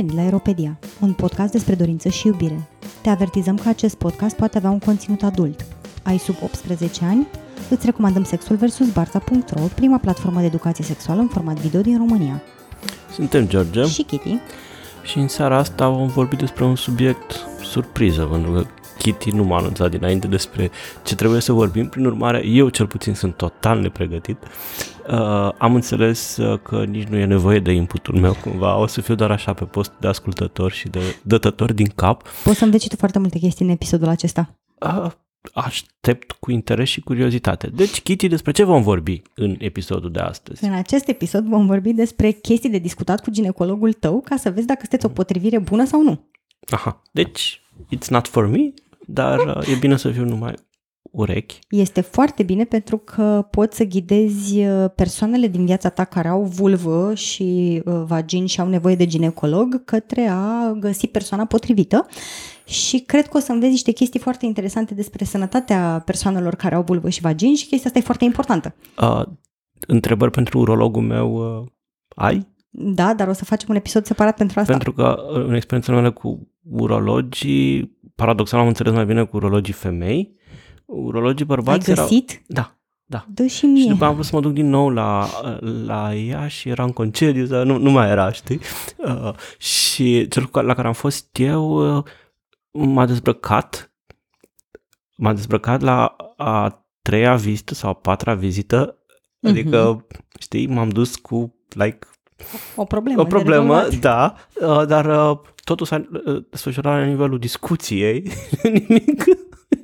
venit la Aeropedia, un podcast despre dorință și iubire. Te avertizăm că acest podcast poate avea un conținut adult. Ai sub 18 ani? Îți recomandăm Sexul vs. Barța.ro, prima platformă de educație sexuală în format video din România. Suntem George Și Kitty. și în seara asta vom vorbi despre un subiect surpriză, pentru că Kitty nu m-a anunțat dinainte despre ce trebuie să vorbim, prin urmare eu cel puțin sunt total nepregătit. Uh, am înțeles uh, că nici nu e nevoie de inputul meu cumva, o să fiu doar așa pe post de ascultător și de dătător din cap. Poți să înveți tu foarte multe chestii în episodul acesta. Uh, aștept cu interes și curiozitate. Deci, Kitty, despre ce vom vorbi în episodul de astăzi? În acest episod vom vorbi despre chestii de discutat cu ginecologul tău ca să vezi dacă sunteți o potrivire bună sau nu. Aha, deci, it's not for me, dar uh, e bine să fiu numai urechi. Este foarte bine pentru că poți să ghidezi uh, persoanele din viața ta care au vulvă și uh, vagin și au nevoie de ginecolog către a găsi persoana potrivită și cred că o să înveți niște chestii foarte interesante despre sănătatea persoanelor care au vulvă și vagin și chestia asta e foarte importantă. Uh, întrebări pentru urologul meu uh, ai? Da, dar o să facem un episod separat pentru asta. Pentru că uh, în experiența mele cu urologii, paradoxal am înțeles mai bine cu urologii femei, urologii Ai bărbați erau... găsit? Da, da. Dă și Și mie. după am vrut să mă duc din nou la, la ea și era în concediu, dar nu, nu mai era, știi? Uh, și cel cu- la care am fost eu uh, m-a dezbrăcat, m-a dezbrăcat la a treia vizită sau a patra vizită, adică, știi, m-am dus cu, like, O problemă. o de problemă, rezolvat. da, uh, dar uh, totul s-a uh, desfășurat la nivelul discuției, nimic.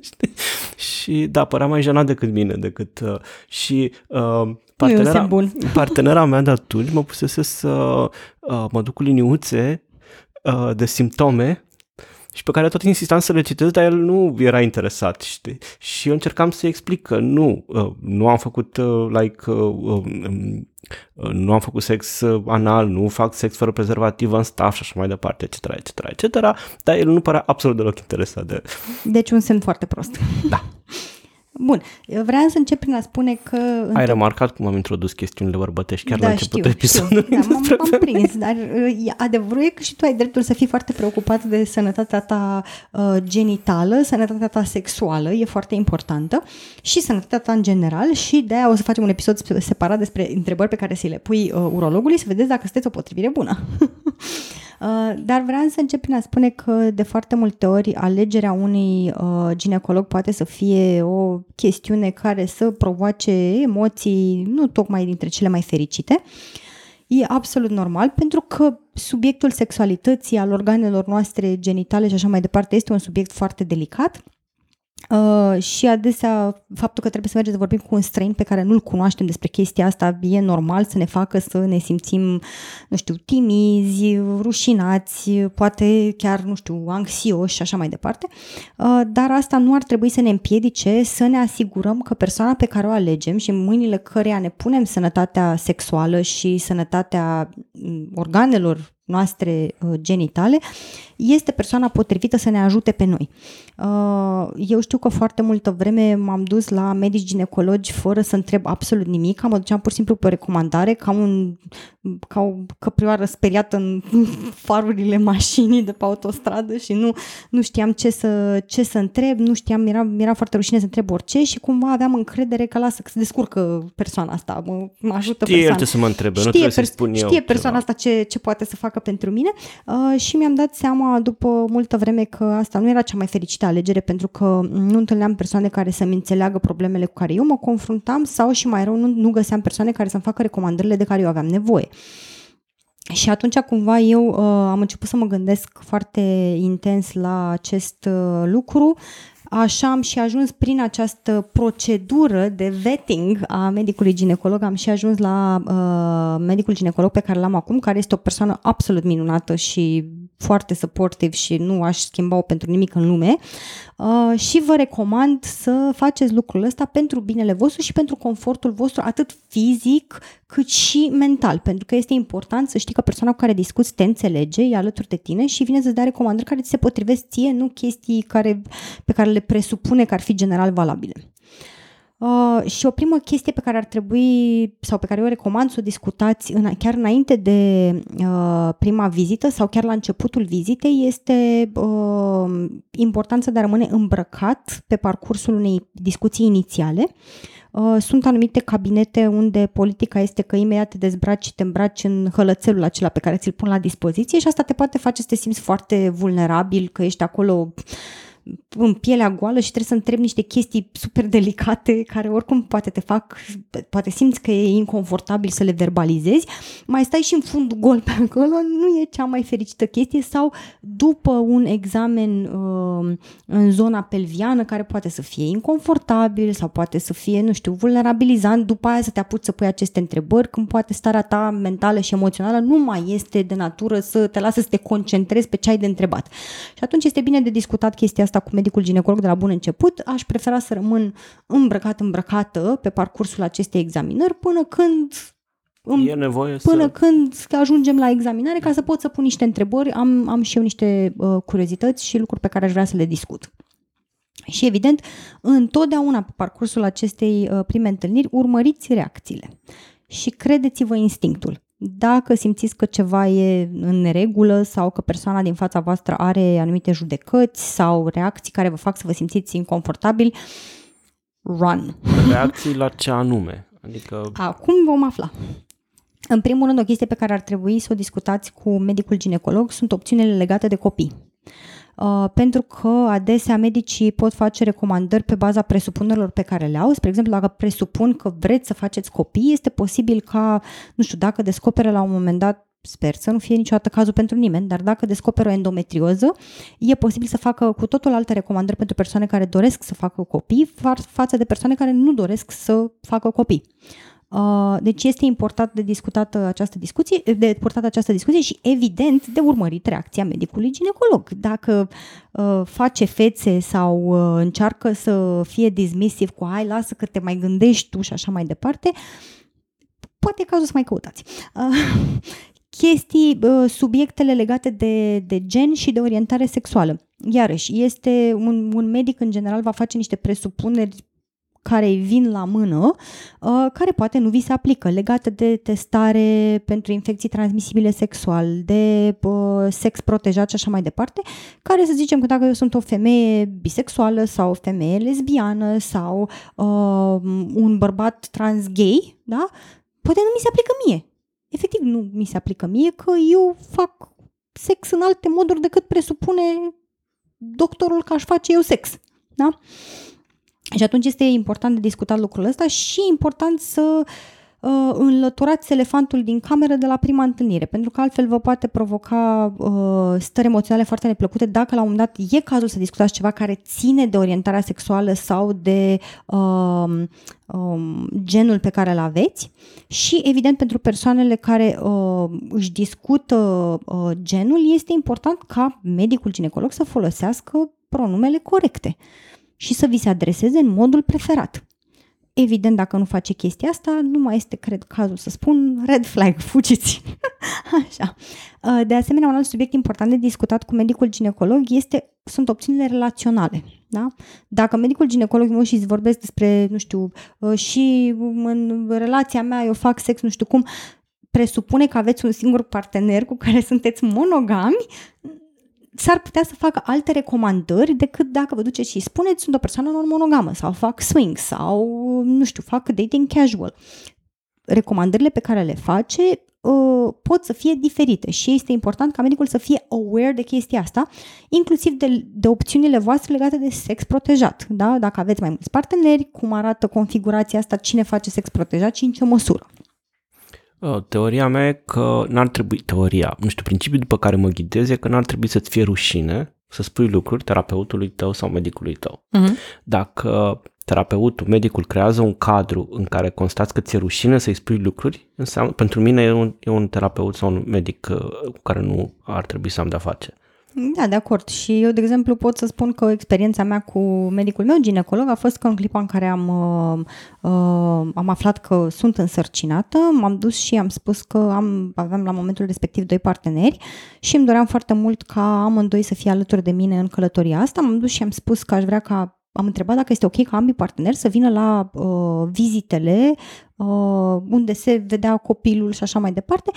Știi? Și da, părea mai jenat decât mine, decât uh, și uh, Nu e un partenera, semn bun. partenera mea de atunci mă pusese să uh, mă duc cu liniuțe uh, de simptome și pe care tot insistam să le citesc, dar el nu era interesat, știi? Și eu încercam să-i explic că nu, uh, nu am făcut, uh, like, uh, um, uh, nu am făcut sex uh, anal, nu fac sex fără prezervativ în staff și așa mai departe, etc., etc., etc., dar el nu părea absolut deloc interesat de... Deci un semn foarte prost. Da. Bun, eu vreau să încep prin a spune că... Ai remarcat cum am introdus chestiunile bărbătești chiar da, la începutul știu, episodului Știu. Da, m-am, despre m-am femei. prins, dar uh, adevărul e că și tu ai dreptul să fii foarte preocupat de sănătatea ta uh, genitală, sănătatea ta sexuală, e foarte importantă și sănătatea ta în general și de aia o să facem un episod sp- separat despre întrebări pe care să le pui uh, urologului să vedeți dacă sunteți o potrivire bună. Uh, Dar vreau să încep prin a spune că de foarte multe ori alegerea unui uh, ginecolog poate să fie o chestiune care să provoace emoții nu tocmai dintre cele mai fericite. E absolut normal pentru că subiectul sexualității, al organelor noastre genitale și așa mai departe este un subiect foarte delicat. Uh, și adesea faptul că trebuie să mergem să vorbim cu un străin pe care nu-l cunoaștem despre chestia asta e normal să ne facă să ne simțim, nu știu, timizi, rușinați, poate chiar, nu știu, anxioși și așa mai departe. Uh, dar asta nu ar trebui să ne împiedice să ne asigurăm că persoana pe care o alegem și în mâinile căreia ne punem sănătatea sexuală și sănătatea mm, organelor noastre uh, genitale este persoana potrivită să ne ajute pe noi. Uh, Eu știu că foarte multă vreme m-am dus la medici ginecologi fără să întreb absolut nimic, mă duceam pur și simplu pe recomandare, ca, un, ca o căprioară speriată în farurile mașinii de pe autostradă și nu, nu știam ce să, ce să întreb, nu știam, era, mi-era foarte rușine să întreb orice și cumva aveam încredere că lasă că se descurcă persoana asta, mă, mă ajută Știe el persoana ce să mă întrebe, nu știe, trebuie să-i pers- spun eu știe persoana ceva. asta ce, ce poate să facă pentru mine uh, și mi-am dat seama după multă vreme că asta nu era cea mai fericită alegere pentru că nu întâlneam persoane care să-mi înțeleagă problemele cu care eu mă confruntam sau și mai rău nu, nu găseam persoane care să-mi facă recomandările de care eu aveam nevoie. Și atunci cumva eu uh, am început să mă gândesc foarte intens la acest uh, lucru. Așa am și ajuns prin această procedură de vetting a medicului ginecolog, am și ajuns la uh, medicul ginecolog pe care l-am acum, care este o persoană absolut minunată și foarte supportive și nu aș schimba-o pentru nimic în lume. Uh, și vă recomand să faceți lucrul ăsta pentru binele vostru și pentru confortul vostru, atât fizic cât și mental, pentru că este important să știi că persoana cu care discuți te înțelege, e alături de tine și vine să-ți dea recomandări care ți se potrivesc ție, nu chestii care, pe care le presupune că ar fi general valabile. Uh, și o primă chestie pe care ar trebui sau pe care eu recomand să o discutați în, chiar înainte de uh, prima vizită sau chiar la începutul vizitei este uh, importanța de a rămâne îmbrăcat pe parcursul unei discuții inițiale. Uh, sunt anumite cabinete unde politica este că imediat te dezbraci și te îmbraci în hălățelul acela pe care ți-l pun la dispoziție și asta te poate face să te simți foarte vulnerabil, că ești acolo în pielea goală și trebuie să întrebi niște chestii super delicate care oricum poate te fac, poate simți că e inconfortabil să le verbalizezi, mai stai și în fund gol pe acolo, nu e cea mai fericită chestie sau după un examen uh, în zona pelviană care poate să fie inconfortabil sau poate să fie, nu știu, vulnerabilizant, după aia să te apuci să pui aceste întrebări când poate starea ta mentală și emoțională nu mai este de natură să te lasă să te concentrezi pe ce ai de întrebat. Și atunci este bine de discutat chestia asta asta cu medicul ginecolog de la bun început, aș prefera să rămân îmbrăcat, îmbrăcată pe parcursul acestei examinări până când e nevoie până să... când ajungem la examinare ca să pot să pun niște întrebări, am, am și eu niște uh, curiozități și lucruri pe care aș vrea să le discut. Și evident, întotdeauna pe parcursul acestei uh, prime întâlniri urmăriți reacțiile și credeți-vă instinctul. Dacă simțiți că ceva e în neregulă sau că persoana din fața voastră are anumite judecăți sau reacții care vă fac să vă simțiți inconfortabil, run. Reacții la ce anume? Adică... Acum vom afla. În primul rând, o chestie pe care ar trebui să o discutați cu medicul ginecolog sunt opțiunile legate de copii. Uh, pentru că adesea medicii pot face recomandări pe baza presupunerilor pe care le au. Spre exemplu, dacă presupun că vreți să faceți copii, este posibil ca, nu știu, dacă descoperă la un moment dat sper să nu fie niciodată cazul pentru nimeni, dar dacă descoperă o endometrioză, e posibil să facă cu totul alte recomandări pentru persoane care doresc să facă copii față de persoane care nu doresc să facă copii. Uh, deci este important de discutat această discuție, de purtat această discuție și evident de urmărit reacția medicului ginecolog. Dacă uh, face fețe sau uh, încearcă să fie dismissiv cu ai, lasă că te mai gândești tu și așa mai departe, poate e cazul să mai căutați. chestii, subiectele legate de, de gen și de orientare sexuală. Iarăși, este un, un medic în general va face niște presupuneri care îi vin la mână, uh, care poate nu vi se aplică, legate de testare pentru infecții transmisibile sexual, de uh, sex protejat și așa mai departe, care să zicem că dacă eu sunt o femeie bisexuală sau o femeie lesbiană sau uh, un bărbat trans gay, da? poate nu mi se aplică mie. Efectiv, nu mi se aplică mie că eu fac sex în alte moduri decât presupune doctorul că aș face eu sex. Da? Și atunci este important de discutat lucrul ăsta și important să uh, înlăturați elefantul din cameră de la prima întâlnire, pentru că altfel vă poate provoca uh, stări emoționale foarte neplăcute dacă la un moment dat e cazul să discutați ceva care ține de orientarea sexuală sau de uh, uh, genul pe care îl aveți și evident pentru persoanele care uh, își discută uh, genul este important ca medicul ginecolog să folosească pronumele corecte. Uh, și să vi se adreseze în modul preferat. Evident, dacă nu face chestia asta, nu mai este, cred, cazul să spun red flag, fugiți. Așa. Uh, de asemenea, un alt subiect important de discutat cu medicul ginecolog este, sunt opțiunile relaționale. Da? Dacă medicul ginecolog mă și îți vorbesc despre, nu știu, uh, și în relația mea eu fac sex, nu știu cum, presupune că aveți un singur partener cu care sunteți monogami, s-ar putea să facă alte recomandări decât dacă vă duceți și spuneți sunt o persoană non-monogamă sau fac swing sau, nu știu, fac dating casual. Recomandările pe care le face uh, pot să fie diferite și este important ca medicul să fie aware de chestia asta, inclusiv de, de opțiunile voastre legate de sex protejat. Da? Dacă aveți mai mulți parteneri, cum arată configurația asta, cine face sex protejat și în ce măsură. Uh, teoria mea e că n-ar trebui, teoria, nu știu, principiul după care mă ghidez e că n-ar trebui să-ți fie rușine să spui lucruri terapeutului tău sau medicului tău. Uh-huh. Dacă terapeutul, medicul creează un cadru în care constați că ți-e rușine să-i spui lucruri, înseamnă, pentru mine e un, e un terapeut sau un medic uh, cu care nu ar trebui să am de-a face. Da, de acord. Și eu, de exemplu, pot să spun că experiența mea cu medicul meu ginecolog a fost că în clipa în care am, uh, uh, am aflat că sunt însărcinată, m-am dus și am spus că am, aveam la momentul respectiv doi parteneri și îmi doream foarte mult ca amândoi să fie alături de mine în călătoria asta. M-am dus și am spus că aș vrea ca am întrebat dacă este ok ca ambii parteneri să vină la uh, vizitele uh, unde se vedea copilul și așa mai departe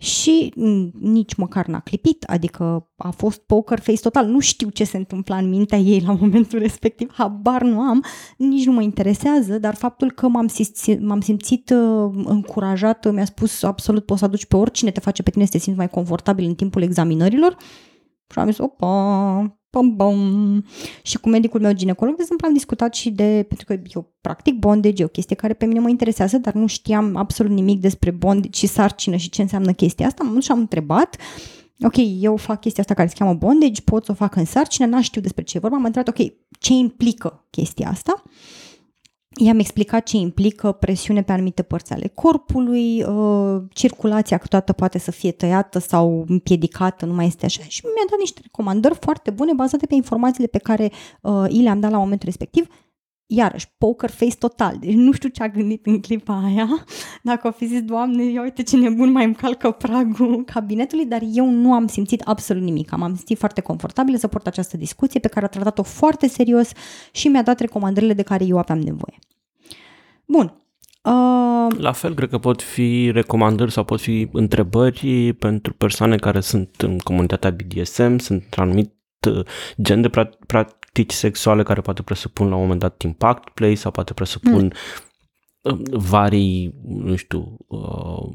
și nici măcar n-a clipit, adică a fost poker face total, nu știu ce se întâmpla în mintea ei la momentul respectiv, habar nu am, nici nu mă interesează, dar faptul că m-am simțit, m-am simțit uh, încurajată, mi-a spus absolut poți să aduci pe oricine te face pe tine să te simți mai confortabil în timpul examinărilor. Și am zis, opa, pom, pom. Și cu medicul meu ginecolog, de exemplu, am discutat și de, pentru că eu practic bondage, e o chestie care pe mine mă interesează, dar nu știam absolut nimic despre bondage și sarcină și ce înseamnă chestia asta. Am și am întrebat, ok, eu fac chestia asta care se cheamă bondage, pot să o fac în sarcină, n-am știu despre ce e vorba, am întrebat, ok, ce implică chestia asta? I-am explicat ce implică presiune pe anumite părți ale corpului, uh, circulația câteodată poate să fie tăiată sau împiedicată, nu mai este așa și mi-a dat niște recomandări foarte bune bazate pe informațiile pe care uh, i le-am dat la momentul respectiv. Iarăși, poker face total, deci nu știu ce a gândit în clipa aia, dacă o fi zis, Doamne, ia uite ce nebun mai îmi calcă pragul cabinetului, dar eu nu am simțit absolut nimic. Am simțit foarte confortabil să port această discuție pe care a tratat-o foarte serios și mi-a dat recomandările de care eu aveam nevoie. Bun. Uh... La fel, cred că pot fi recomandări sau pot fi întrebări pentru persoane care sunt în comunitatea BDSM, sunt anumit uh, gen de practici sexuale care poate presupun la un moment dat impact play sau poate presupun mm. varii, nu știu, uh,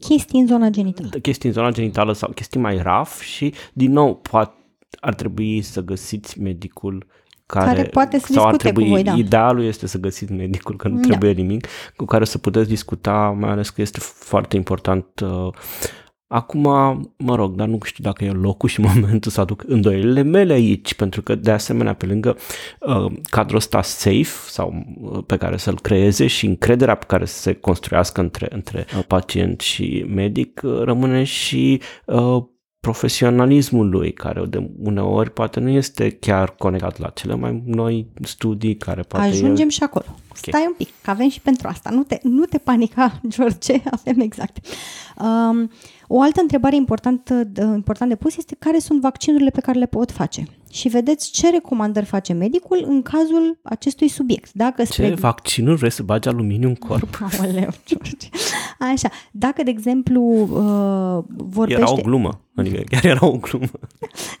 chestii în zona genitală. Chestii în zona genitală sau chestii mai raf și, din nou, poate ar trebui să găsiți medicul care, care poate să sau ar trebui, cu voi, da. idealul este să găsiți medicul, că nu da. trebuie nimic, cu care să puteți discuta, mai ales că este foarte important. Uh, acum, mă rog, dar nu știu dacă e locul și momentul să aduc îndoielile mele aici, pentru că, de asemenea, pe lângă uh, cadrul ăsta safe sau uh, pe care să-l creeze și încrederea pe care să se construiască între, între uh, pacient și medic, uh, rămâne și uh, profesionalismul lui, care de uneori poate nu este chiar conectat la cele mai noi studii care poate... Ajungem e... și acolo. Okay. Stai un pic, că avem și pentru asta. Nu te, nu te panica, George, avem exact. Um, o altă întrebare importantă de, important de pus este care sunt vaccinurile pe care le pot face. Și vedeți ce recomandări face medicul în cazul acestui subiect. Dacă ce spre... vaccinuri vrei să bagi aluminiu în corp? Aoleu, George. Așa, dacă, de exemplu, uh, vorbește... Era o glumă, adică chiar era o glumă.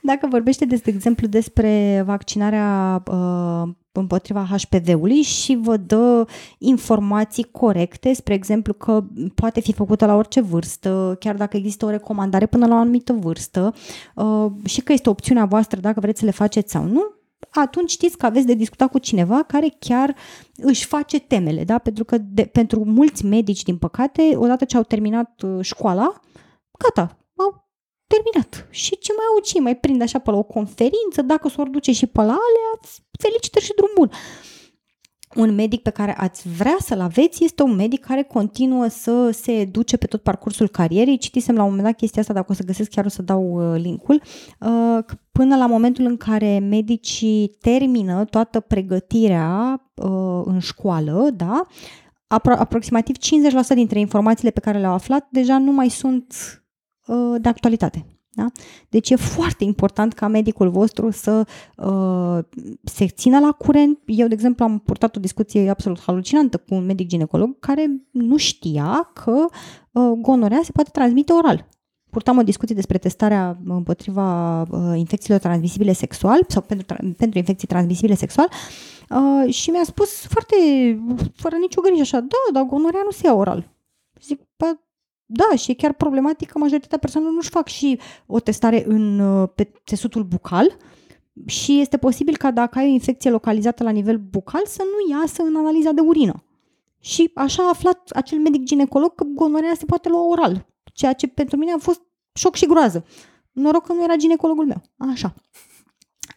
Dacă vorbește, de, de exemplu, despre vaccinarea uh, împotriva HPV-ului și vă dă informații corecte, spre exemplu că poate fi făcută la orice vârstă, chiar dacă există o recomandare până la o anumită vârstă uh, și că este opțiunea voastră dacă vreți să le faceți sau nu, atunci știți că aveți de discutat cu cineva care chiar își face temele, da? Pentru că de, pentru mulți medici, din păcate, odată ce au terminat uh, școala, gata, au terminat. Și ce mai au, ce mai prind așa pe la o conferință, dacă s-o duce și pe la alea, felicitări și drum bun. Un medic pe care ați vrea să-l aveți este un medic care continuă să se educe pe tot parcursul carierei. Citisem la un moment dat chestia asta, dacă o să găsesc chiar o să dau uh, linkul. Uh, până la momentul în care medicii termină toată pregătirea uh, în școală, da, apro- aproximativ 50% dintre informațiile pe care le-au aflat deja nu mai sunt de actualitate. Da? Deci e foarte important ca medicul vostru să uh, se țină la curent. Eu, de exemplu, am purtat o discuție absolut halucinantă cu un medic ginecolog care nu știa că uh, gonorea se poate transmite oral. Purtam o discuție despre testarea împotriva uh, infecțiilor transmisibile sexual sau pentru, pentru infecții transmisibile sexual uh, și mi-a spus foarte, fără nicio grijă așa, da, dar gonorea nu se ia oral. Zic, da, și e chiar problematic că majoritatea persoanelor nu-și fac și o testare în, uh, pe țesutul bucal și este posibil ca dacă ai o infecție localizată la nivel bucal să nu iasă în analiza de urină. Și așa a aflat acel medic ginecolog că gonorea se poate lua oral, ceea ce pentru mine a fost șoc și groază. Noroc că nu era ginecologul meu. Așa.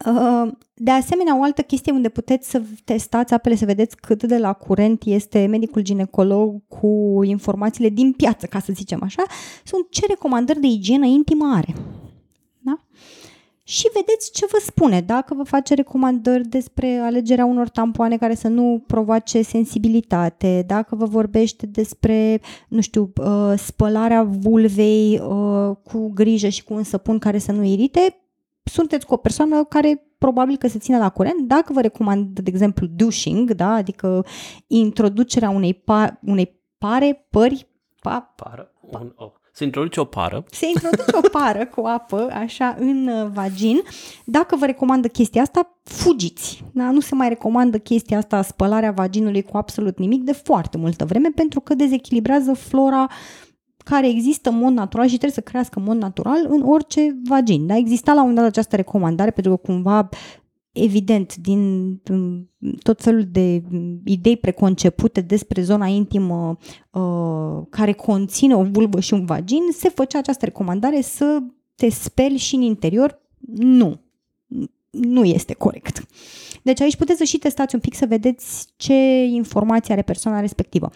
Uh, de asemenea, o altă chestie unde puteți să testați apele, să vedeți cât de la curent este medicul ginecolog cu informațiile din piață, ca să zicem așa, sunt ce recomandări de igienă intimă are. Da? Și vedeți ce vă spune, dacă vă face recomandări despre alegerea unor tampoane care să nu provoace sensibilitate, dacă vă vorbește despre, nu știu, uh, spălarea vulvei uh, cu grijă și cu un săpun care să nu irite, sunteți cu o persoană care probabil că se ține la curent. Dacă vă recomand, de exemplu, douching, da? adică introducerea unei, pa- unei pare, pări, pa- Pară, un, oh. Se introduce o pară. se introduce o pară cu apă, așa, în uh, vagin. Dacă vă recomandă chestia asta, fugiți. Da? Nu se mai recomandă chestia asta, spălarea vaginului cu absolut nimic de foarte multă vreme, pentru că dezechilibrează flora care există în mod natural și trebuie să crească în mod natural în orice vagin. Da? Exista la un moment dat această recomandare pentru că cumva evident, din mm, tot felul de mm, idei preconcepute despre zona intimă uh, care conține o vulvă și un vagin, se făcea această recomandare să te speli și în interior. Nu. Nu este corect. Deci aici puteți să și testați un pic să vedeți ce informații are persoana respectivă.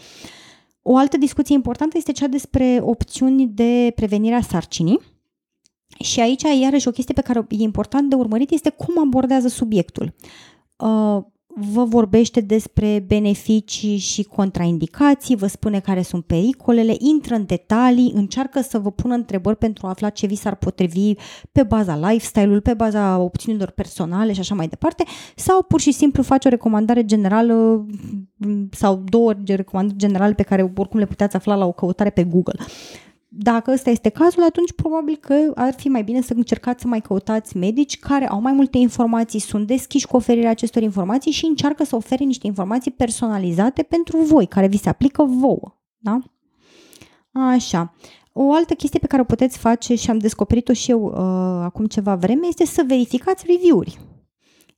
O altă discuție importantă este cea despre opțiuni de prevenire a sarcinii și aici, iarăși, o chestie pe care e important de urmărit este cum abordează subiectul. Uh, vă vorbește despre beneficii și contraindicații, vă spune care sunt pericolele, intră în detalii, încearcă să vă pună întrebări pentru a afla ce vi s-ar potrivi pe baza lifestyle-ului, pe baza opțiunilor personale și așa mai departe, sau pur și simplu face o recomandare generală sau două recomandări generale pe care oricum le puteți afla la o căutare pe Google. Dacă ăsta este cazul, atunci probabil că ar fi mai bine să încercați să mai căutați medici care au mai multe informații, sunt deschiși cu oferirea acestor informații și încearcă să ofere niște informații personalizate pentru voi, care vi se aplică vouă. Da? Așa. O altă chestie pe care o puteți face și am descoperit-o și eu uh, acum ceva vreme este să verificați review-uri.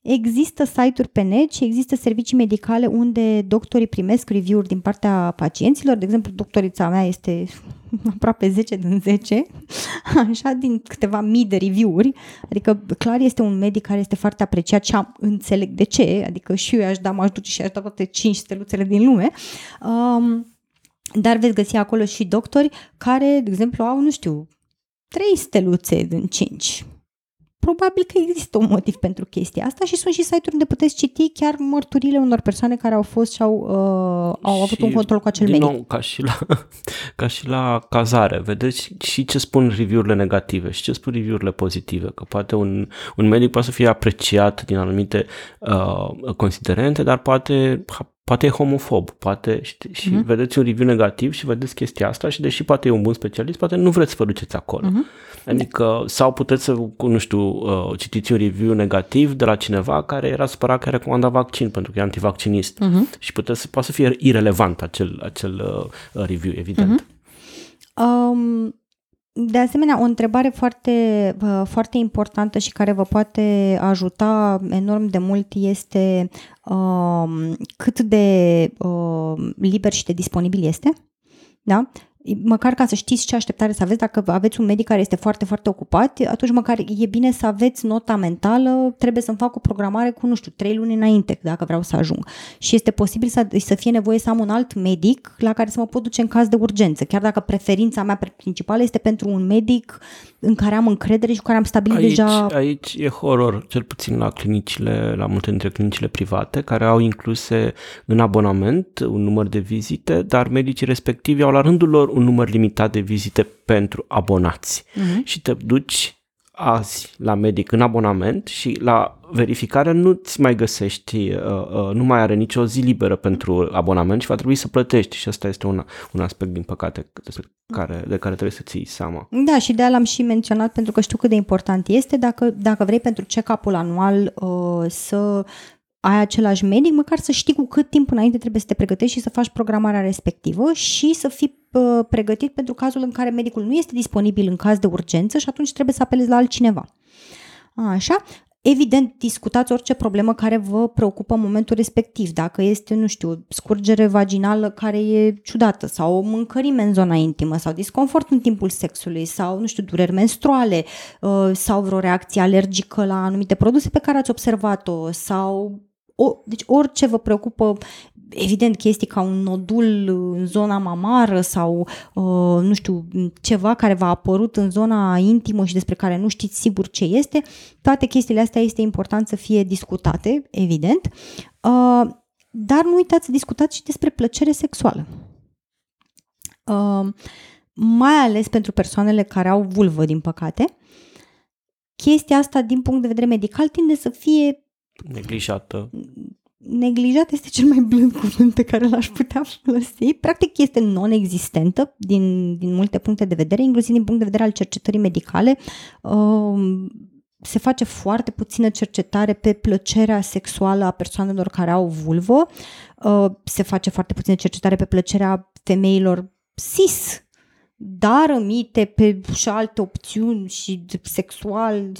Există site-uri pe net și există servicii medicale unde doctorii primesc review-uri din partea pacienților. De exemplu, doctorița mea este aproape 10 din 10, așa, din câteva mii de review-uri. Adică, clar, este un medic care este foarte apreciat și am înțeleg de ce. Adică și eu aș da, m-aș duce și aș da toate 5 steluțele din lume. Um, dar veți găsi acolo și doctori care, de exemplu, au, nu știu, 3 steluțe din 5 probabil că există un motiv pentru chestia asta și sunt și site-uri unde puteți citi chiar mărturile unor persoane care au fost și au, uh, au avut un control cu acel din medic. nou, ca și, la, ca și la cazare, vedeți și ce spun review-urile negative și ce spun review-urile pozitive, că poate un, un medic poate să fie apreciat din anumite uh, considerente, dar poate poate e homofob, poate știi, și uh-huh. vedeți un review negativ și vedeți chestia asta și deși poate e un bun specialist, poate nu vreți să vă duceți acolo. Uh-huh. Adică, sau puteți să, nu știu, uh, citiți un review negativ de la cineva care era supărat că recomanda vaccin pentru că e antivaccinist uh-huh. și puteți să, poate să fie irelevant acel, acel uh, review, evident. Uh-huh. Um, de asemenea, o întrebare foarte, foarte importantă și care vă poate ajuta enorm de mult este uh, cât de uh, liber și de disponibil este. Da? Măcar ca să știți ce așteptare să aveți, dacă aveți un medic care este foarte, foarte ocupat, atunci măcar e bine să aveți nota mentală, trebuie să-mi fac o programare cu, nu știu, trei luni înainte, dacă vreau să ajung. Și este posibil să, să fie nevoie să am un alt medic la care să mă pot duce în caz de urgență, chiar dacă preferința mea principală este pentru un medic în care am încredere și cu care am stabilit aici, deja... Aici e horror, cel puțin la clinicile, la multe dintre clinicile private, care au incluse în abonament un număr de vizite, dar medicii respectivi au la rândul lor un număr limitat de vizite pentru abonați. Uh-huh. Și te duci azi la medic în abonament și la verificare nu-ți mai găsești, uh, uh, nu mai are nicio zi liberă pentru abonament și va trebui să plătești și asta este un, un aspect din păcate despre care, de care trebuie să ții seama. Da, și de aia l-am și menționat pentru că știu cât de important este dacă, dacă vrei pentru check-up-ul anual uh, să ai același medic, măcar să știi cu cât timp înainte trebuie să te pregătești și să faci programarea respectivă și să fii uh, pregătit pentru cazul în care medicul nu este disponibil în caz de urgență și atunci trebuie să apelezi la altcineva. Așa, Evident, discutați orice problemă care vă preocupă în momentul respectiv. Dacă este, nu știu, scurgere vaginală care e ciudată sau o mâncărime în zona intimă sau disconfort în timpul sexului sau, nu știu, dureri menstruale uh, sau vreo reacție alergică la anumite produse pe care ați observat-o sau o, deci orice vă preocupă, evident chestii ca un nodul în zona mamară sau, uh, nu știu, ceva care v-a apărut în zona intimă și despre care nu știți sigur ce este, toate chestiile astea este important să fie discutate, evident, uh, dar nu uitați să discutați și despre plăcere sexuală. Uh, mai ales pentru persoanele care au vulvă, din păcate, chestia asta, din punct de vedere medical, tinde să fie Neglijată. neglijat este cel mai blând cuvânt pe care l-aș putea folosi. Practic este non-existentă din, din multe puncte de vedere, inclusiv din punct de vedere al cercetării medicale. Um, se face foarte puțină cercetare pe plăcerea sexuală a persoanelor care au vulvă. Uh, se face foarte puțină cercetare pe plăcerea femeilor cis dar rămite pe și alte opțiuni și sexual,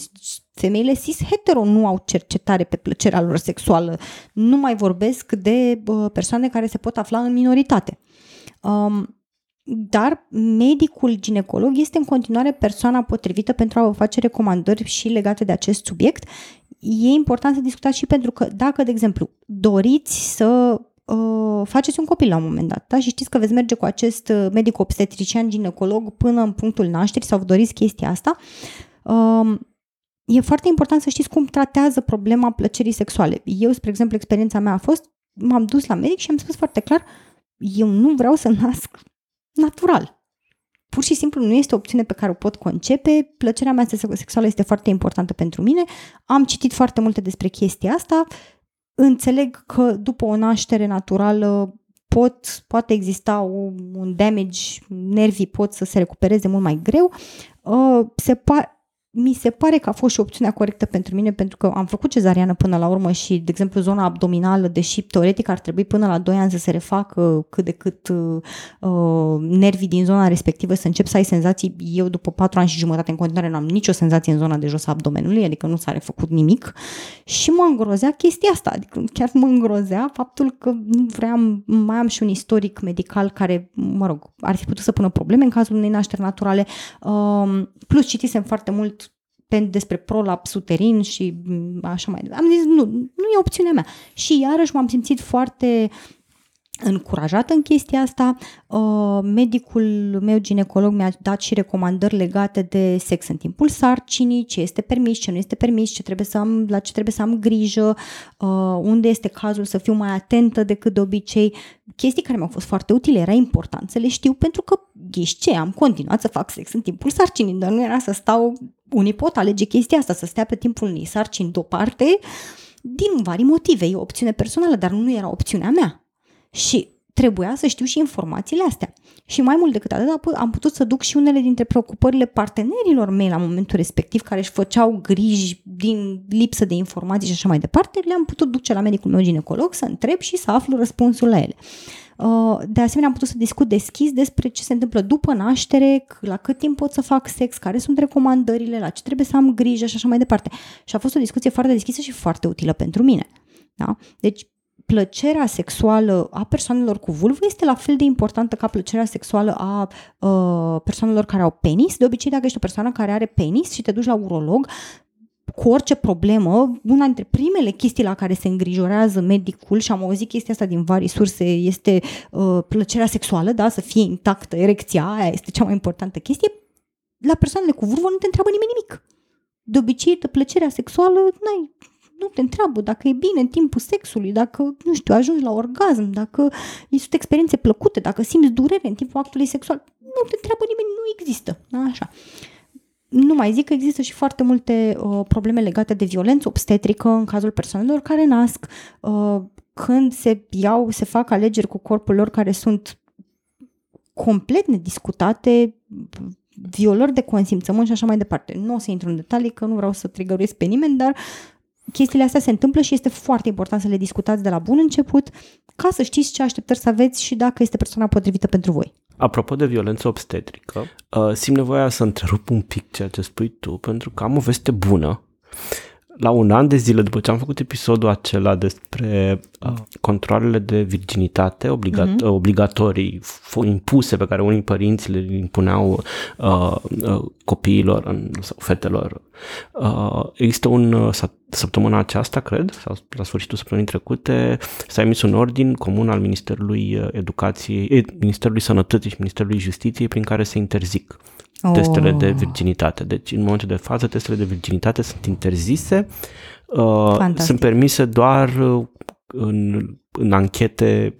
femeile cis-hetero nu au cercetare pe plăcerea lor sexuală. Nu mai vorbesc de persoane care se pot afla în minoritate. Um, dar medicul ginecolog este în continuare persoana potrivită pentru a vă face recomandări și legate de acest subiect. E important să discutați și pentru că dacă, de exemplu, doriți să uh, faceți un copil la un moment dat da? și știți că veți merge cu acest uh, medic obstetrician ginecolog până în punctul nașterii sau vă doriți chestia asta, uh, e foarte important să știți cum tratează problema plăcerii sexuale. Eu, spre exemplu, experiența mea a fost, m-am dus la medic și am spus foarte clar, eu nu vreau să nasc natural. Pur și simplu nu este o opțiune pe care o pot concepe. Plăcerea mea sexuală este foarte importantă pentru mine. Am citit foarte multe despre chestia asta. Înțeleg că după o naștere naturală pot, poate exista un, un damage, nervii pot să se recupereze mult mai greu. Uh, se pa- mi se pare că a fost și opțiunea corectă pentru mine pentru că am făcut cezariană până la urmă și, de exemplu, zona abdominală, deși teoretic ar trebui până la 2 ani să se refacă cât de cât uh, uh, nervii din zona respectivă să încep să ai senzații. Eu după 4 ani și jumătate în continuare nu am nicio senzație în zona de jos a abdomenului, adică nu s-a refăcut nimic și mă îngrozea chestia asta, adică chiar mă îngrozea faptul că nu vreau, mai am și un istoric medical care, mă rog, ar fi putut să pună probleme în cazul unei nașteri naturale, uh, plus citisem foarte mult despre prolaps uterin și mm, așa mai departe. Am zis, nu, nu e opțiunea mea. Și iarăși m-am simțit foarte încurajată în chestia asta. Uh, medicul meu ginecolog mi-a dat și recomandări legate de sex în timpul sarcinii, ce este permis, ce nu este permis, ce trebuie să am, la ce trebuie să am grijă, uh, unde este cazul să fiu mai atentă decât de obicei. Chestii care mi-au fost foarte utile, era important să le știu pentru că, ghiși ce, am continuat să fac sex în timpul sarcinii, dar nu era să stau, unii pot alege chestia asta, să stea pe timpul unei sarcini deoparte, din vari motive, e o opțiune personală, dar nu era opțiunea mea. Și trebuia să știu și informațiile astea. Și mai mult decât atât, am putut să duc și unele dintre preocupările partenerilor mei la momentul respectiv, care își făceau griji din lipsă de informații și așa mai departe, le-am putut duce la medicul meu ginecolog să întreb și să aflu răspunsul la ele. Uh, de asemenea, am putut să discut deschis despre ce se întâmplă după naștere, la cât timp pot să fac sex, care sunt recomandările, la ce trebuie să am grijă și așa mai departe. Și a fost o discuție foarte deschisă și foarte utilă pentru mine. Da? Deci, plăcerea sexuală a persoanelor cu vulvă este la fel de importantă ca plăcerea sexuală a uh, persoanelor care au penis. De obicei, dacă ești o persoană care are penis și te duci la urolog, cu orice problemă, una dintre primele chestii la care se îngrijorează medicul, și am auzit chestia asta din vari surse, este uh, plăcerea sexuală, da, să fie intactă, erecția, aia este cea mai importantă chestie. La persoanele cu vârvă nu te întreabă nimeni nimic. De obicei, plăcerea sexuală, n-ai, nu te întreabă dacă e bine în timpul sexului, dacă, nu știu, ajungi la orgasm, dacă sunt experiențe plăcute, dacă simți durere în timpul actului sexual. Nu te întreabă nimeni, nu există. Da? Așa. Nu mai zic că există și foarte multe uh, probleme legate de violență obstetrică în cazul persoanelor care nasc, uh, când se iau, se fac alegeri cu corpul lor care sunt complet nediscutate, violări de consimțământ și așa mai departe. Nu o să intru în detalii că nu vreau să trigăruiesc pe nimeni, dar chestiile astea se întâmplă și este foarte important să le discutați de la bun început ca să știți ce așteptări să aveți și dacă este persoana potrivită pentru voi. Apropo de violență obstetrică, uh, simt nevoia să întrerup un pic ceea ce spui tu, pentru că am o veste bună la un an de zile după ce am făcut episodul acela despre uh, controlele de virginitate obligat, mm-hmm. obligatorii impuse pe care unii părinți le impuneau uh, uh, copiilor în, sau fetelor, uh, există un uh, săptămâna aceasta, cred, sau la sfârșitul săptămânii trecute, s-a emis un ordin comun al Ministerului uh, Educației, Ministerului Sănătății și Ministerului Justiției prin care se interzic testele oh. de virginitate. Deci, în momentul de față, testele de virginitate sunt interzise, uh, sunt permise doar uh, în, în anchete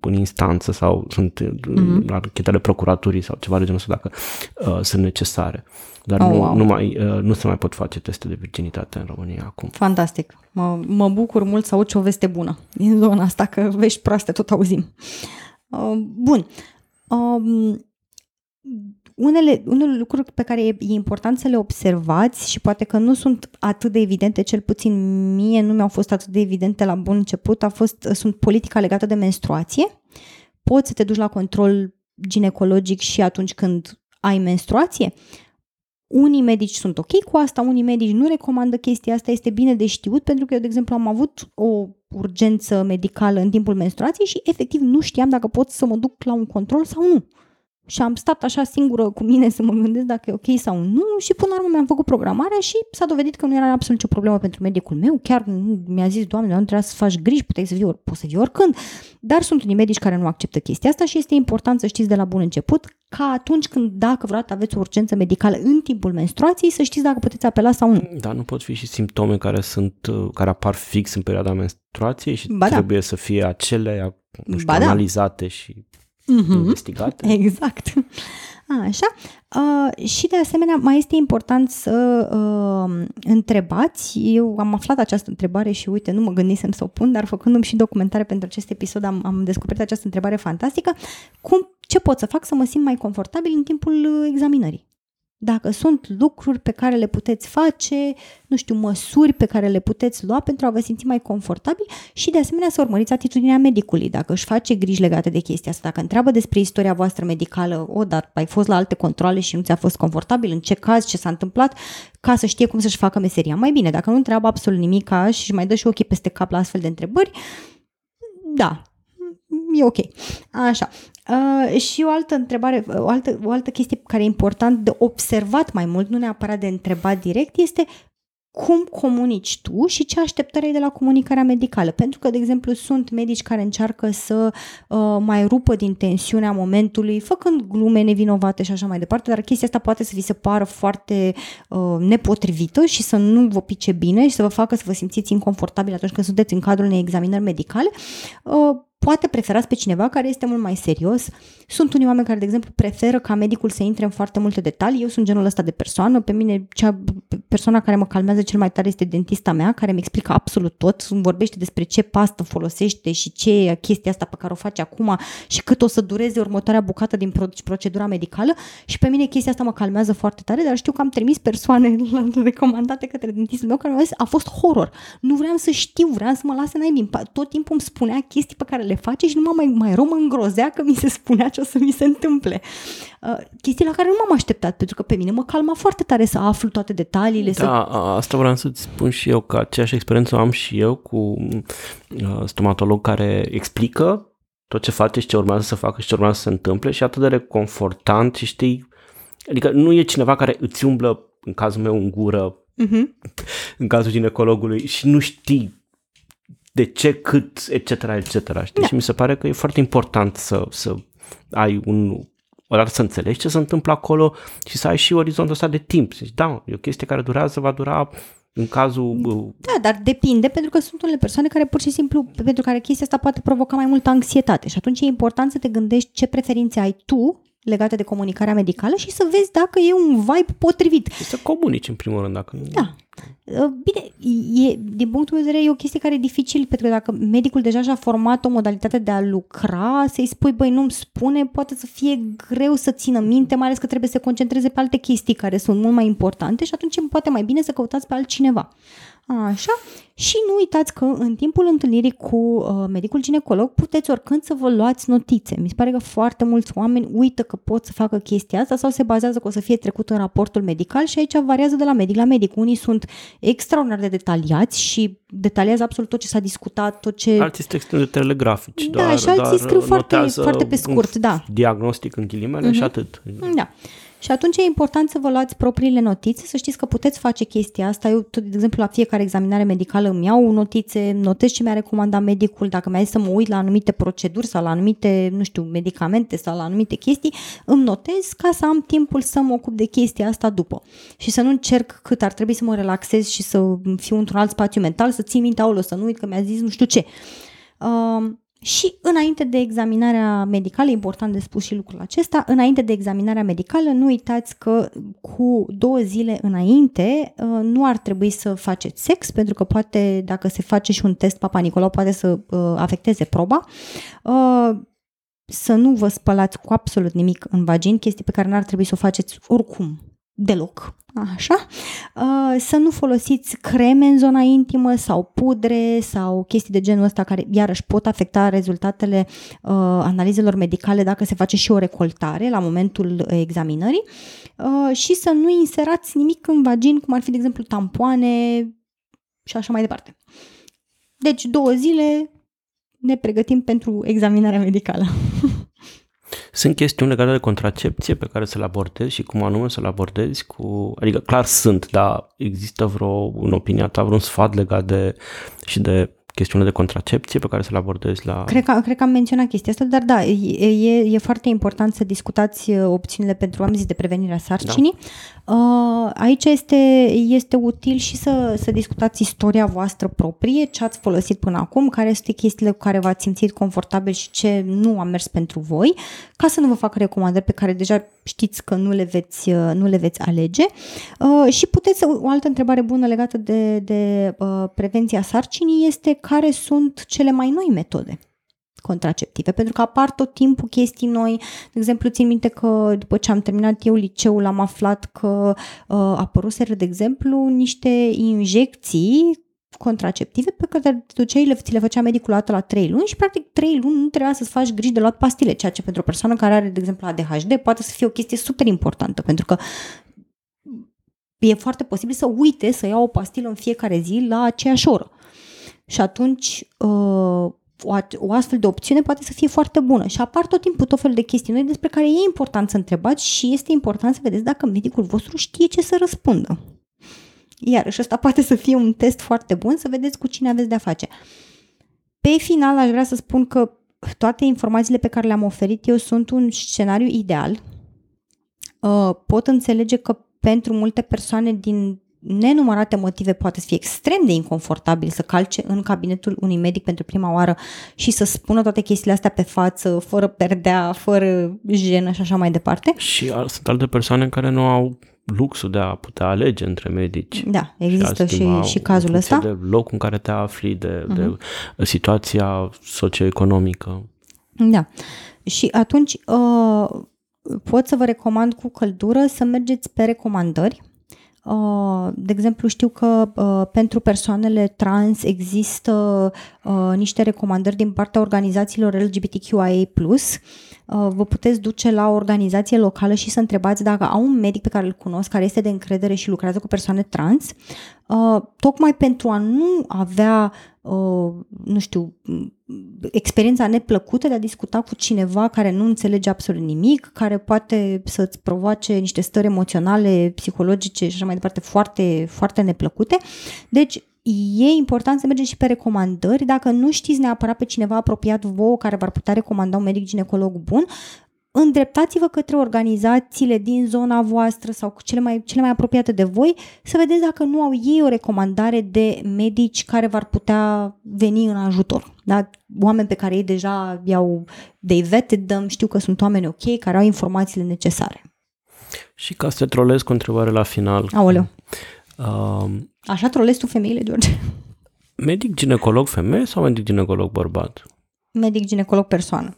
în instanță sau sunt mm-hmm. anchetele procuraturii sau ceva de genul ăsta dacă uh, sunt necesare. Dar oh, nu, wow. nu, mai, uh, nu se mai pot face teste de virginitate în România acum. Fantastic. Mă, mă bucur mult să aud o veste bună din zona asta, că vești proaste tot auzim. Uh, bun. Uh, unele, unele lucruri pe care e, e important să le observați și poate că nu sunt atât de evidente, cel puțin mie nu mi-au fost atât de evidente la bun început, a fost, sunt politica legată de menstruație. Poți să te duci la control ginecologic și atunci când ai menstruație. Unii medici sunt ok cu asta, unii medici nu recomandă chestia asta, este bine de știut pentru că eu, de exemplu, am avut o urgență medicală în timpul menstruației și efectiv nu știam dacă pot să mă duc la un control sau nu și am stat așa singură cu mine să mă gândesc dacă e ok sau nu și până la urmă mi-am făcut programarea și s-a dovedit că nu era absolut nicio problemă pentru medicul meu. Chiar mi-a zis, doamne, nu trebuia să faci griji, puteai să vii, ori, poți să vii oricând. Dar sunt unii medici care nu acceptă chestia asta și este important să știți de la bun început ca atunci când, dacă vreodată aveți o urgență medicală în timpul menstruației, să știți dacă puteți apela sau nu. Da, nu pot fi și simptome care sunt, uh, care apar fix în perioada menstruației și ba da. trebuie da. să fie acele, nu știu, ba da. analizate și mm-hmm. investigate. Exact. Așa. Uh, și de asemenea, mai este important să uh, întrebați. Eu am aflat această întrebare și uite, nu mă gândisem să o pun, dar făcându-mi și documentare pentru acest episod am, am descoperit această întrebare fantastică. Cum, ce pot să fac să mă simt mai confortabil în timpul examinării? Dacă sunt lucruri pe care le puteți face, nu știu, măsuri pe care le puteți lua pentru a vă simți mai confortabil și de asemenea să urmăriți atitudinea medicului. Dacă își face griji legate de chestia asta, dacă întreabă despre istoria voastră medicală, o, dar ai fost la alte controle și nu ți-a fost confortabil, în ce caz, ce s-a întâmplat, ca să știe cum să-și facă meseria. Mai bine, dacă nu întreabă absolut nimic și mai dă și ochii peste cap la astfel de întrebări, da, e ok. Așa. Uh, și o altă întrebare, o altă, o altă chestie care e important de observat mai mult, nu neapărat de întrebat direct, este cum comunici tu și ce așteptări ai de la comunicarea medicală. Pentru că, de exemplu, sunt medici care încearcă să uh, mai rupă din tensiunea momentului, făcând glume nevinovate și așa mai departe, dar chestia asta poate să vi se pară foarte uh, nepotrivită și să nu vă pice bine și să vă facă să vă simțiți inconfortabil atunci când sunteți în cadrul unei examinări medicale. Uh, Poate preferați pe cineva care este mult mai serios. Sunt unii oameni care, de exemplu, preferă ca medicul să intre în foarte multe detalii. Eu sunt genul ăsta de persoană. Pe mine, cea persoana care mă calmează cel mai tare este dentista mea, care mi explică absolut tot. Îmi vorbește despre ce pastă folosește și ce e chestia asta pe care o face acum și cât o să dureze următoarea bucată din procedura medicală. Și pe mine chestia asta mă calmează foarte tare, dar știu că am trimis persoane recomandate către dentistul meu care mi-au zis a fost horror. Nu vreau să știu, vreau să mă lase naibii. Tot timpul îmi spunea chestii pe care le face și nu mă mai, mai rău mă îngrozea că mi se spunea ce o să mi se întâmple. Uh, chestii la care nu m-am așteptat, pentru că pe mine mă calma foarte tare să aflu toate detaliile. Da, să... asta vreau să-ți spun și eu, că aceeași experiență am și eu cu uh, stomatolog care explică tot ce face și ce urmează să facă și ce urmează să se întâmple și atât de reconfortant și știi, adică nu e cineva care îți umblă, în cazul meu, în gură, uh-huh. în cazul ginecologului și nu știi de ce, cât, etc., etc. Știi? Da. Și mi se pare că e foarte important să, să ai un, odată să înțelegi ce se întâmplă acolo și să ai și orizontul ăsta de timp. Zici, da, e o chestie care durează, va dura în cazul... Da, dar depinde, pentru că sunt unele persoane care pur și simplu, pentru care chestia asta poate provoca mai multă anxietate și atunci e important să te gândești ce preferințe ai tu legate de comunicarea medicală și să vezi dacă e un vibe potrivit. Și să comunici în primul rând dacă Da. Uh, bine, e, din punctul meu de vedere e o chestie care e dificil, pentru că dacă medicul deja și-a format o modalitate de a lucra, să-i spui, băi, nu-mi spune, poate să fie greu să țină minte, mai ales că trebuie să se concentreze pe alte chestii care sunt mult mai importante și atunci poate mai bine să căutați pe altcineva. Așa. Și nu uitați că în timpul întâlnirii cu uh, medicul ginecolog puteți oricând să vă luați notițe. Mi se pare că foarte mulți oameni uită că pot să facă chestia asta sau se bazează că o să fie trecut în raportul medical și aici variază de la medic la medic. Unii sunt extraordinar de detaliați și detaliază absolut tot ce s-a discutat, tot ce... Alții sunt extrem de telegrafici, da, doar, și alții scriu foarte, foarte pe scurt, da. Diagnostic în ghilimele uh-huh. și atât. Da. Și atunci e important să vă luați propriile notițe, să știți că puteți face chestia asta. Eu, de exemplu, la fiecare examinare medicală îmi iau notițe, notez ce mi-a recomandat medicul, dacă mi-a zis să mă uit la anumite proceduri sau la anumite, nu știu, medicamente sau la anumite chestii, îmi notez ca să am timpul să mă ocup de chestia asta după. Și să nu încerc cât ar trebui să mă relaxez și să fiu într-un alt spațiu mental, să țin minte, aolo, să nu uit că mi-a zis nu știu ce. Uh, și înainte de examinarea medicală, e important de spus și lucrul acesta, înainte de examinarea medicală, nu uitați că cu două zile înainte uh, nu ar trebui să faceți sex, pentru că poate, dacă se face și un test Papa Nicolau, poate să uh, afecteze proba. Uh, să nu vă spălați cu absolut nimic în vagin, chestii pe care n-ar trebui să o faceți oricum deloc, așa, uh, să nu folosiți creme în zona intimă sau pudre sau chestii de genul ăsta care iarăși pot afecta rezultatele uh, analizelor medicale dacă se face și o recoltare la momentul examinării uh, și să nu inserați nimic în vagin, cum ar fi, de exemplu, tampoane și așa mai departe. Deci două zile ne pregătim pentru examinarea medicală. Sunt chestiuni legate de contracepție pe care să le abordezi și cum anume să le abordezi cu... Adică clar sunt, dar există vreo, în opinia ta, vreun sfat legat de și de chestiune de contracepție pe care să le abordezi la... Cred că, cred că am menționat chestia asta, dar da, e, e foarte important să discutați uh, opțiunile pentru, am zis, de prevenirea sarcinii. Da. Uh, aici este, este util și să, să discutați istoria voastră proprie, ce ați folosit până acum, care sunt chestiile cu care v-ați simțit confortabil și ce nu a mers pentru voi, ca să nu vă fac recomandări pe care deja știți că nu le veți, uh, nu le veți alege. Și puteți, o altă întrebare bună legată de, de prevenția sarcinii este care sunt cele mai noi metode contraceptive, pentru că apar tot timpul chestii noi. De exemplu, țin minte că după ce am terminat eu liceul am aflat că uh, apăruseră, de exemplu, niște injecții contraceptive pe care te duceai, le, ți le făcea medicul dată la 3 luni și practic 3 luni nu trebuia să-ți faci griji de luat pastile, ceea ce pentru o persoană care are, de exemplu, ADHD poate să fie o chestie super importantă, pentru că e foarte posibil să uite să ia o pastilă în fiecare zi la aceeași oră. Și atunci uh, o, o astfel de opțiune poate să fie foarte bună și apar tot timpul tot felul de chestii noi despre care e important să întrebați și este important să vedeți dacă medicul vostru știe ce să răspundă. Iar și ăsta poate să fie un test foarte bun să vedeți cu cine aveți de-a face. Pe final aș vrea să spun că toate informațiile pe care le-am oferit eu sunt un scenariu ideal. Uh, pot înțelege că pentru multe persoane din nenumărate motive poate să fie extrem de inconfortabil să calce în cabinetul unui medic pentru prima oară și să spună toate chestiile astea pe față, fără perdea, fără jenă și așa mai departe. Și sunt alte persoane care nu au luxul de a putea alege între medici. Da, există și, și, și cazul ăsta. De locul în care te afli, de, uh-huh. de mhm. situația socioeconomică. Da. Și atunci uh, pot să vă recomand cu căldură să mergeți pe recomandări Uh, de exemplu, știu că uh, pentru persoanele trans există uh, niște recomandări din partea organizațiilor LGBTQIA+. Vă puteți duce la o organizație locală și să întrebați dacă au un medic pe care îl cunosc, care este de încredere și lucrează cu persoane trans, tocmai pentru a nu avea, nu știu, experiența neplăcută de a discuta cu cineva care nu înțelege absolut nimic, care poate să-ți provoace niște stări emoționale, psihologice și așa mai departe foarte, foarte neplăcute. Deci e important să mergeți și pe recomandări. Dacă nu știți neapărat pe cineva apropiat vouă care v-ar putea recomanda un medic ginecolog bun, îndreptați-vă către organizațiile din zona voastră sau cele mai, cele mai apropiate de voi să vedeți dacă nu au ei o recomandare de medici care v-ar putea veni în ajutor. Da? Oameni pe care ei deja i-au they vetted them, știu că sunt oameni ok, care au informațiile necesare. Și ca să te trolezi cu întrebare la final. Aoleu. Uh, Așa trolezi tu femeile, George? Medic ginecolog femeie sau medic ginecolog bărbat? Medic ginecolog persoană.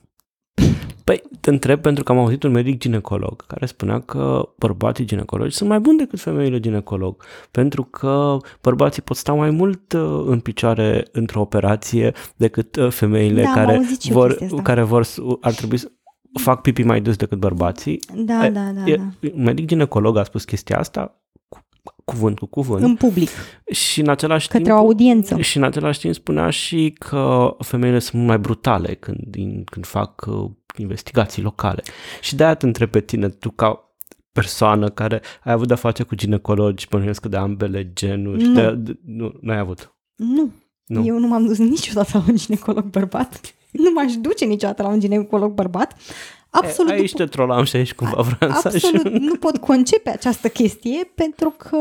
Păi, te întreb pentru că am auzit un medic ginecolog care spunea că bărbații ginecologi sunt mai buni decât femeile ginecolog, pentru că bărbații pot sta mai mult uh, în picioare într-o operație decât uh, femeile da, care vor, care vor, ar trebui să fac pipi mai des decât bărbații. Da, e, da, da, e, da. Un medic ginecolog a spus chestia asta cuvânt cu cuvânt. În public. Și în același Către timp, o audiență. Și în același timp spunea și că femeile sunt mult mai brutale când, când fac uh, investigații locale. Și de-aia te întreb pe tine, tu ca persoană care ai avut de-a face cu ginecologi, bănuiesc de ambele genuri. Nu. De, de, nu, nu ai avut. Nu. nu. Eu nu m-am dus niciodată la un ginecolog bărbat. Nu m-aș duce niciodată la un ginecolog bărbat. Absolut. E, aici te trolam și aici cumva vreau să Absolut nu pot concepe această chestie pentru că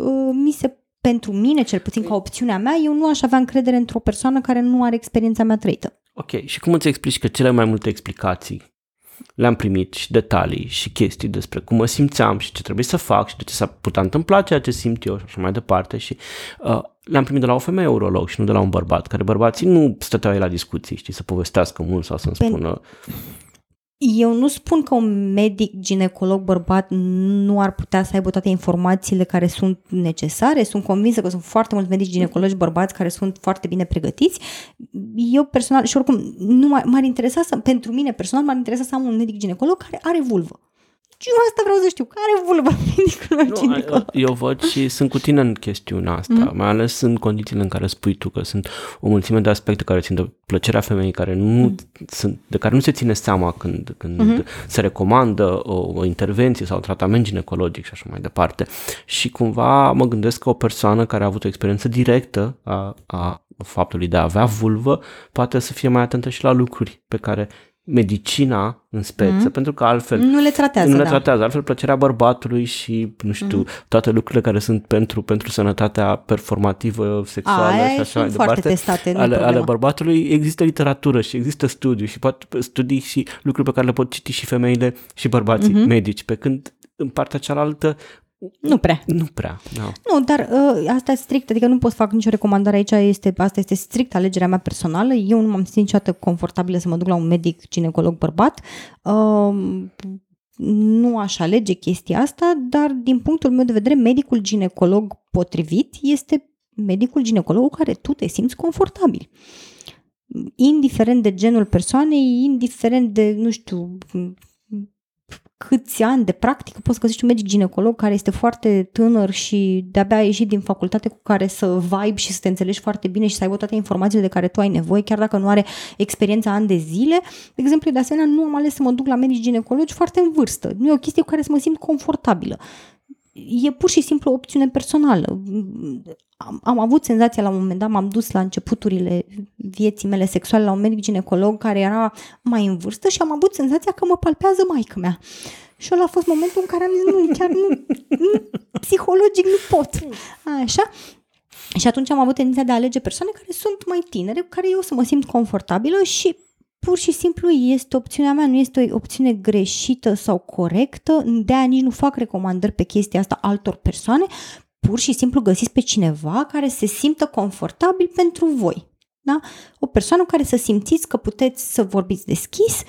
uh, mi se pentru mine, cel puțin ca opțiunea mea, eu nu aș avea încredere într-o persoană care nu are experiența mea trăită. Ok, și cum îți explici că cele mai multe explicații le-am primit și detalii și chestii despre cum mă simțeam și ce trebuie să fac și de ce s-a putea întâmpla ceea ce simt eu și așa mai departe și uh, le-am primit de la o femeie urolog și nu de la un bărbat, care bărbații nu stăteau la discuții, știi, să povestească mult sau să-mi Pen- spună Eu nu spun că un medic ginecolog bărbat nu ar putea să aibă toate informațiile care sunt necesare. Sunt convinsă că sunt foarte mulți medici ginecologi bărbați care sunt foarte bine pregătiți. Eu personal, și oricum, nu m- m-ar interesa să, pentru mine personal, m-ar interesa să am un medic ginecolog care are vulvă. Și eu asta vreau să știu, care vulvă medicul meu Nu, ginecolog. eu văd și sunt cu tine în chestiunea asta, Mhm. mm. mai ales în condițiile în care spui tu că sunt o mulțime de aspecte care țin de plăcerea femeii, care nu Mhm. sunt, de care nu se ține seama când, când mm se recomandă o, o intervenție sau un tratament ginecologic și așa mai departe. Și cumva mă gândesc că o persoană care a avut o experiență directă a, a faptului de a avea vulvă poate să fie mai atentă și la lucruri pe care medicina în speță, Mhm. pentru că altfel Nu le tratează, nu le da. tratează. Altfel, plăcerea bărbatului și, nu știu, mm-hmm. toate lucrurile care sunt pentru, pentru sănătatea performativă, sexuală Aia și așa sunt mai foarte departe. testate, nu-i ale, ale problemă. bărbatului există literatură și există studiu și poate studii și lucruri pe care le pot citi și femeile și bărbații Mhm. mm-hmm. medici, pe când în partea cealaltă Nu prea. nu prea. Da. Nu, dar uh, asta e strict, adică nu pot să fac nicio recomandare aici, este, asta este strict alegerea mea personală. Eu nu m-am simțit niciodată confortabilă să mă duc la un medic ginecolog bărbat. Uh, nu aș alege chestia asta, dar din punctul meu de vedere, medicul ginecolog potrivit este medicul ginecolog cu care tu te simți confortabil. Indiferent de genul persoanei, indiferent de, nu știu, câți ani de practică poți găsești un medic ginecolog care este foarte tânăr și de-abia a ieșit din facultate cu care să vibe și să te înțelegi foarte bine și să aibă toate informațiile de care tu ai nevoie, chiar dacă nu are experiența ani de zile. De exemplu, eu de asemenea nu am ales să mă duc la medici ginecologi foarte în vârstă. Nu e o chestie cu care să mă simt confortabilă. E pur și simplu o opțiune personală. Am, am avut senzația la un moment dat, m-am dus la începuturile vieții mele sexuale la un medic ginecolog care era mai în vârstă și am avut senzația că mă palpează maică mea. Și ăla a fost momentul în care am zis, nu, chiar nu, nu psihologic nu pot. Așa. Și atunci am avut tendința de a alege persoane care sunt mai tinere, cu care eu să mă simt confortabilă și pur și simplu este opțiunea mea, nu este o opțiune greșită sau corectă, de aia nici nu fac recomandări pe chestia asta altor persoane, pur și simplu găsiți pe cineva care se simtă confortabil pentru voi. Da? O persoană cu care să simțiți că puteți să vorbiți deschis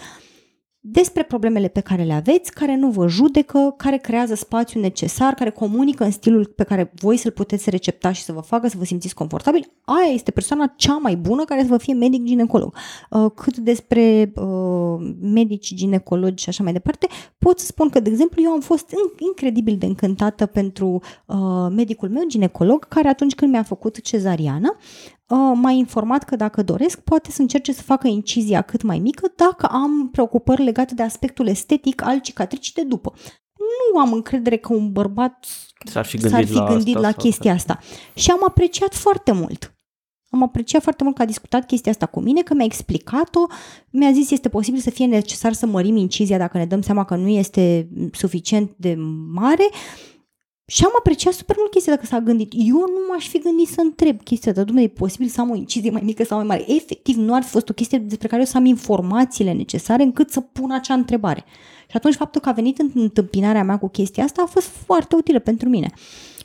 despre problemele pe care le aveți, care nu vă judecă, care creează spațiu necesar, care comunică în stilul pe care voi să-l puteți recepta și să vă facă să vă simțiți confortabil, aia este persoana cea mai bună care să vă fie medic ginecolog. Uh, cât despre uh, medici ginecologi și așa mai departe, pot să spun că, de exemplu, eu am fost incredibil de încântată pentru uh, medicul meu ginecolog, care atunci când mi-a făcut cezariană, uh, m-a informat că dacă doresc, poate să încerce să facă incizia cât mai mică dacă am preocupări legate de aspectul estetic al cicatricii de după. Nu am încredere că un bărbat S-ar fi s-ar gândit fi la gândit asta la sau chestia asta. Și am apreciat foarte mult. Am apreciat foarte mult că a discutat chestia asta cu mine, că mi-a explicat-o, mi-a zis este posibil să fie necesar să mărim incizia dacă ne dăm seama că nu este suficient de mare și am apreciat super mult chestia dacă s-a gândit. Eu nu m-aș fi gândit să întreb chestia asta, domnule, e posibil să am o incizie mai mică sau mai mare. Efectiv, nu ar fi fost o chestie despre care eu să am informațiile necesare încât să pun acea întrebare. Și atunci faptul că a venit în întâmpinarea mea cu chestia asta a fost foarte utilă pentru mine.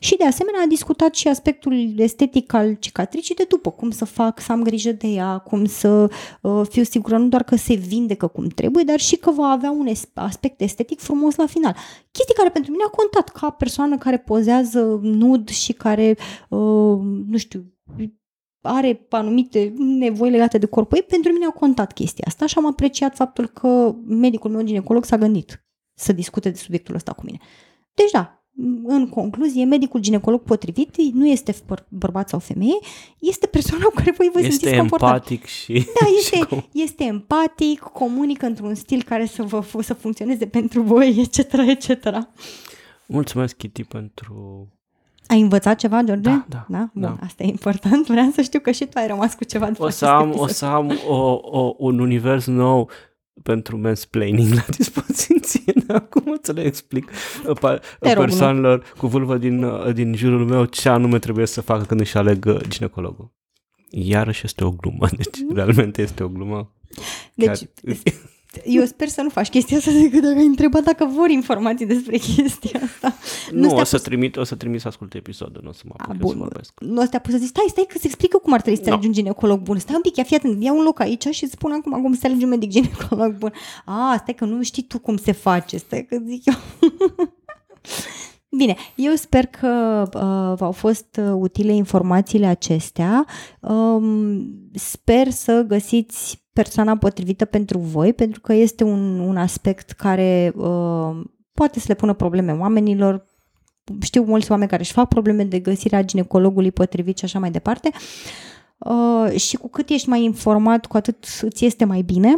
Și de asemenea a discutat și aspectul estetic al cicatricii de după, cum să fac, să am grijă de ea, cum să uh, fiu sigură nu doar că se vindecă cum trebuie, dar și că va avea un es- aspect estetic frumos la final. Chestii care pentru mine a contat ca persoană care pozează nud și care, uh, nu știu, are anumite nevoi legate de corpul ei, pentru mine a contat chestia asta și am apreciat faptul că medicul meu ginecolog s-a gândit să discute de subiectul ăsta cu mine. Deci da, în concluzie, medicul ginecolog potrivit nu este băr- bărbat sau femeie, este persoana cu care voi vă simțiți Este confortabil. empatic și... Da, și este, cum- este empatic, comunică într-un stil care să vă să funcționeze pentru voi, etc., etc. Mulțumesc, Kitty, pentru... Ai învățat ceva, George? Da, da, da? Bun, da. asta e important. Vreau să știu că și tu ai rămas cu ceva după O să acest am, o episod. să am o, o, un univers nou pentru mansplaining la dispoziție. Acum să le explic pa- Te rog, persoanelor cu vârfă din, din jurul meu ce anume trebuie să facă când își aleg uh, ginecologul. Iarăși este o glumă, deci realmente este o glumă. Deci, Chiar- eu sper să nu faci chestia asta decât dacă ai întrebat dacă vor informații despre chestia asta. Nu, te-a o să, pus- trimit, o să trimit să asculte episodul, nu o să mă A, apuc eu să bun. vorbesc. Nu o să te pus să zici, stai, stai că să explic eu cum ar trebui să te No. alegi un ginecolog bun. Stai un pic, ia fii atent, ia un loc aici și îți spun acum cum să te alegi un medic ginecolog bun. A, stai că nu știi tu cum se face, stai că zic eu. Bine, eu sper că uh, v-au fost uh, utile informațiile acestea. Um, sper să găsiți persoana potrivită pentru voi, pentru că este un, un aspect care uh, poate să le pună probleme oamenilor. Știu mulți oameni care își fac probleme de găsirea ginecologului potrivit și așa mai departe. Uh, și cu cât ești mai informat, cu atât îți este mai bine.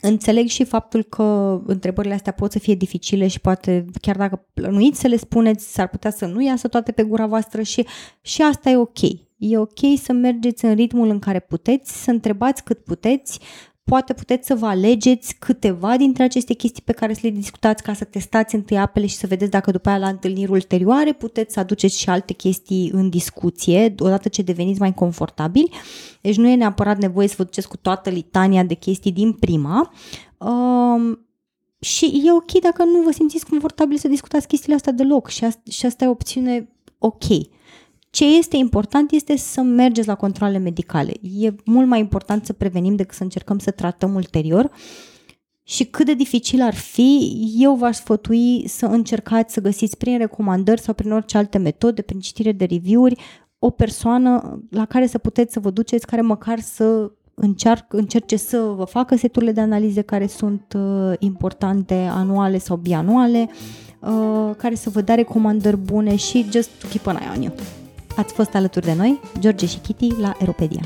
Înțeleg și faptul că întrebările astea pot să fie dificile și poate, chiar dacă plănuiți să le spuneți, s-ar putea să nu iasă toate pe gura voastră și, și asta e ok. E ok să mergeți în ritmul în care puteți, să întrebați cât puteți, poate puteți să vă alegeți câteva dintre aceste chestii pe care să le discutați ca să testați întâi apele și să vedeți dacă după aia la întâlniri ulterioare puteți să aduceți și alte chestii în discuție odată ce deveniți mai confortabili. Deci nu e neapărat nevoie să vă duceți cu toată litania de chestii din prima. Um, și e ok dacă nu vă simțiți confortabil să discutați chestiile astea deloc și asta, și asta e o opțiune ok. Ce este important este să mergeți la controle medicale. E mult mai important să prevenim decât să încercăm să tratăm ulterior. Și cât de dificil ar fi, eu v-aș sfătui să încercați să găsiți prin recomandări sau prin orice alte metode, prin citire de review-uri, o persoană la care să puteți să vă duceți, care măcar să încearcă, încerce să vă facă seturile de analize care sunt uh, importante, anuale sau bianuale, uh, care să vă dea recomandări bune și just to keep an eye on you. Ați fost alături de noi, George și Kitty, la Aeropedia.